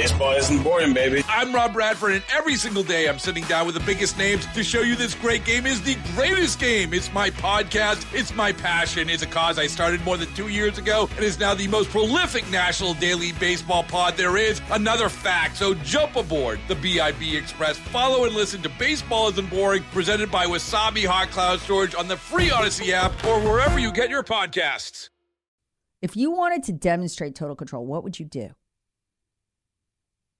Baseball isn't boring, baby. I'm Rob Bradford, and every single day I'm sitting down with the biggest names to show you this great game is the greatest game. It's my podcast, it's my passion. It's a cause I started more than two years ago and is now the most prolific national daily baseball pod there is. Another fact. So jump aboard the BIB Express. Follow and listen to Baseball Isn't Boring, presented by Wasabi Hot Cloud Storage on the free Audacy app or wherever you get your podcasts. If you wanted to demonstrate total control, what would you do?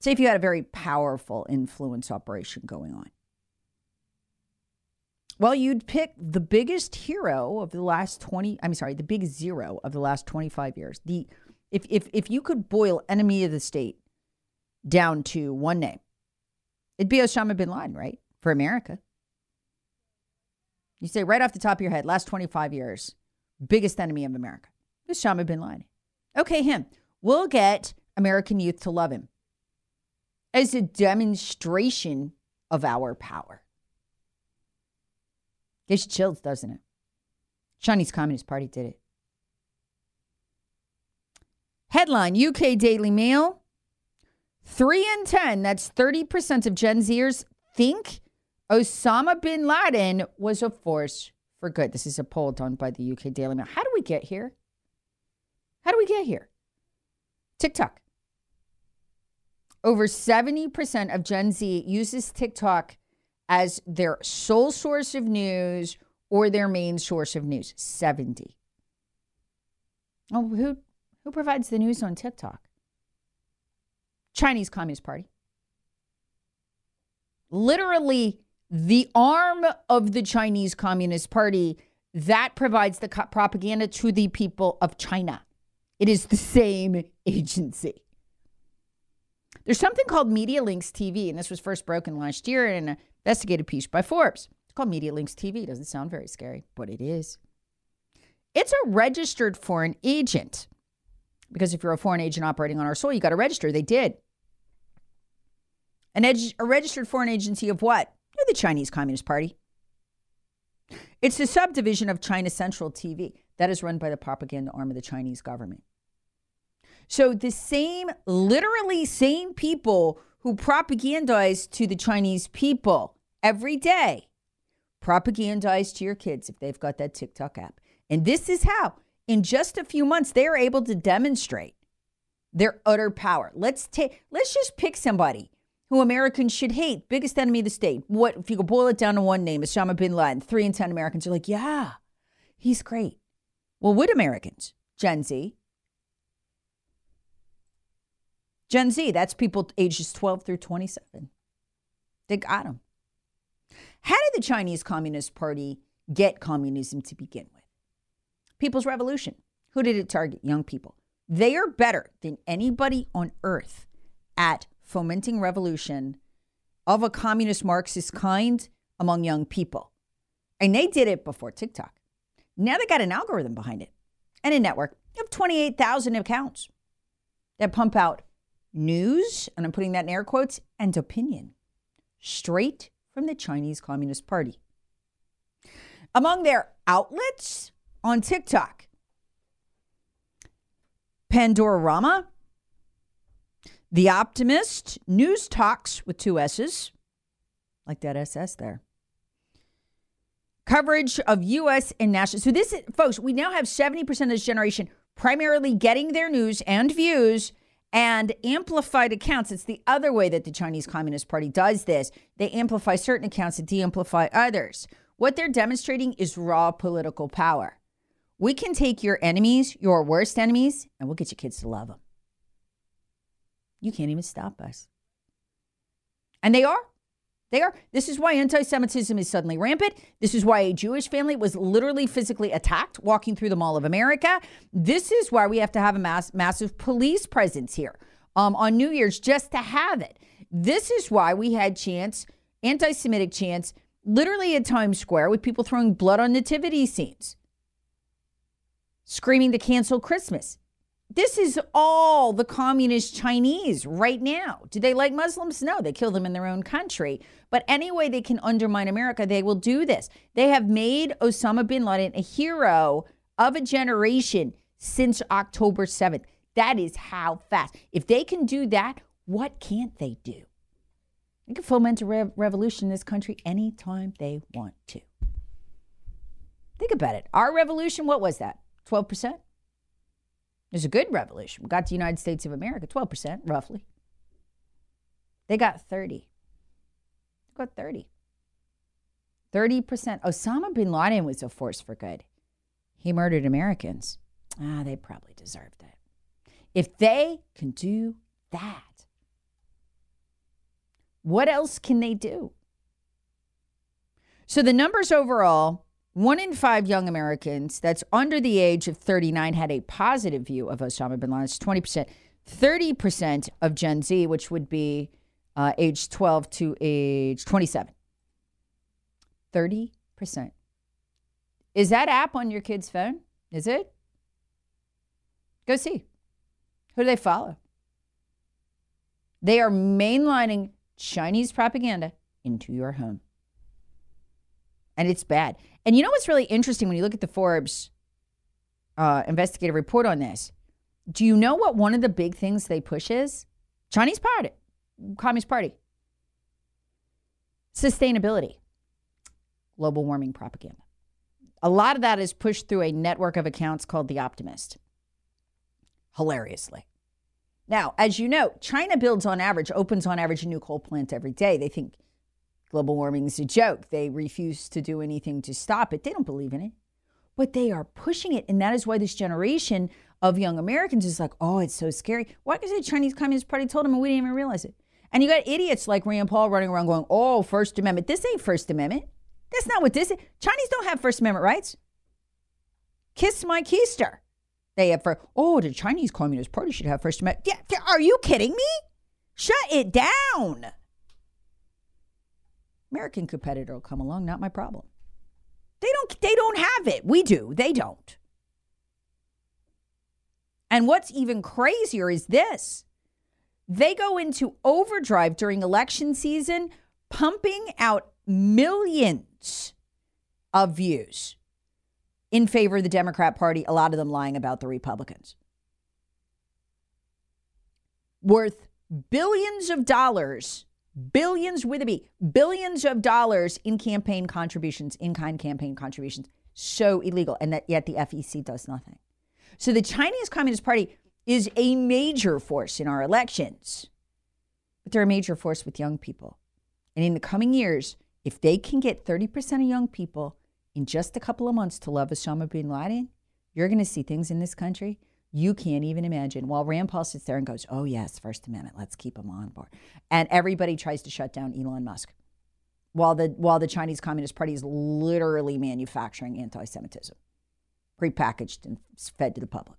Say if you had a very powerful influence operation going on. Well, you'd pick the biggest hero of the last 20, I'm sorry, the big zero of the last 25 years. The if if if you could boil enemy of the state down to one name, it'd be Osama bin Laden, right? For America. You say right off the top of your head, last 25 years, biggest enemy of America. Osama bin Laden. Okay, him. We'll get American youth to love him as a demonstration of our power. You chills, doesn't it? Chinese Communist Party did it. Headline UK Daily Mail. Three in 10, that's 30% of Gen Zers, think Osama bin Laden was a force for good. This is a poll done by the UK Daily Mail. How do we get here? How do we get here? TikTok. Over 70% of Gen Z uses TikTok as their sole source of news or their main source of news. 70. Oh, who who provides the news on TikTok? Chinese Communist Party. Literally the arm of the Chinese Communist Party that provides the propaganda to the people of China. It is the same agency. There's something called Media Links TV, and this was first broken last year in an investigative piece by Forbes. It's called Media Links TV. Doesn't sound very scary, but it is. It's a registered foreign agent. Because if you're a foreign agent operating on our soil, you got to register. They did. An a registered foreign agency of what? You're the Chinese Communist Party. It's a subdivision of China Central TV that is run by the propaganda arm of the Chinese government. So the same, literally same people who propagandize to the Chinese people every day propagandize to your kids if they've got that TikTok app. And this is how, in just a few months, they are able to demonstrate their utter power. Let's take let's just pick somebody who Americans should hate, biggest enemy of the state. What if you could boil it down to one name, Osama bin Laden? Three in ten Americans are like, yeah, he's great. Well, would Americans, Gen Z, Gen Z, that's people ages 12 through 27. They got them. How did the Chinese Communist Party get communism to begin with? People's Revolution. Who did it target? Young people. They are better than anybody on earth at fomenting revolution of a communist Marxist kind among young people. And they did it before TikTok. Now they got an algorithm behind it and a network of 28,000 accounts that pump out news, and I'm putting that in air quotes, and opinion, straight from the Chinese Communist Party. Among their outlets on TikTok, Pandorama, The Optimist, News Talks with two S's, like that SS there. Coverage of U.S. and national. So, this, is, folks, we now have 70% of this generation primarily getting their news and views and amplified accounts, it's the other way that the Chinese Communist Party does this. They amplify certain accounts and de amplify others. What they're demonstrating is raw political power. We can take your enemies, your worst enemies, and we'll get your kids to love them. You can't even stop us. And they are. They are. This is why anti Semitism is suddenly rampant. This is why a Jewish family was literally physically attacked walking through the Mall of America. This is why we have to have a mass, massive police presence here um, on New Year's just to have it. This is why we had chants, anti Semitic chants, literally at Times Square with people throwing blood on nativity scenes, screaming to cancel Christmas. This is all the communist Chinese right now. Do they like Muslims? No, they kill them in their own country. But any way they can undermine America, they will do this. They have made Osama bin Laden a hero of a generation since October 7th. That is how fast. If they can do that, what can't they do? They can foment a rev- revolution in this country anytime they want to. Think about it. Our revolution, what was that? 12%? It was a good revolution. We got the United States of America, 12%, roughly. They got 30. They got 30. 30%. Osama bin Laden was a force for good. He murdered Americans. Ah, they probably deserved it. If they can do that, what else can they do? So the numbers overall one in five young Americans that's under the age of 39 had a positive view of Osama bin Laden. It's 20%. 30% of Gen Z, which would be uh, age 12 to age 27. 30%. Is that app on your kid's phone? Is it? Go see. Who do they follow? They are mainlining Chinese propaganda into your home. And it's bad. And you know what's really interesting when you look at the Forbes uh, investigative report on this? Do you know what one of the big things they push is? Chinese Party, Communist Party. Sustainability, global warming propaganda. A lot of that is pushed through a network of accounts called The Optimist. Hilariously. Now, as you know, China builds on average, opens on average a new coal plant every day. They think global warming is a joke. They refuse to do anything to stop it. They don't believe in it, but they are pushing it. And that is why this generation of young Americans is like, oh, it's so scary. Why? Because the Chinese Communist Party told them and we didn't even realize it. And you got idiots like Rand Paul running around going, oh, First Amendment. This ain't First Amendment. That's not what this is. Chinese don't have First Amendment rights. Kiss my keister. They have for, oh, the Chinese Communist Party should have First Amendment. Yeah, are you kidding me? Shut it down. American competitor will come along, not my problem. They don't they don't have it. We do. They don't. And what's even crazier is this. They go into overdrive during election season, pumping out millions of views in favor of the Democrat Party, a lot of them lying about the Republicans. Worth billions of dollars billions with a B, billions of dollars in campaign contributions, in kind campaign contributions. So illegal. And that yet the FEC does nothing. So the Chinese Communist Party is a major force in our elections, but they're a major force with young people. And in the coming years, if they can get 30% of young people in just a couple of months to love Osama bin Laden, you're going to see things in this country you can't even imagine. While Rand Paul sits there and goes, oh, yes, First Amendment, let's keep him on board. And everybody tries to shut down Elon Musk while the, while the Chinese Communist Party is literally manufacturing anti Semitism, prepackaged and fed to the public.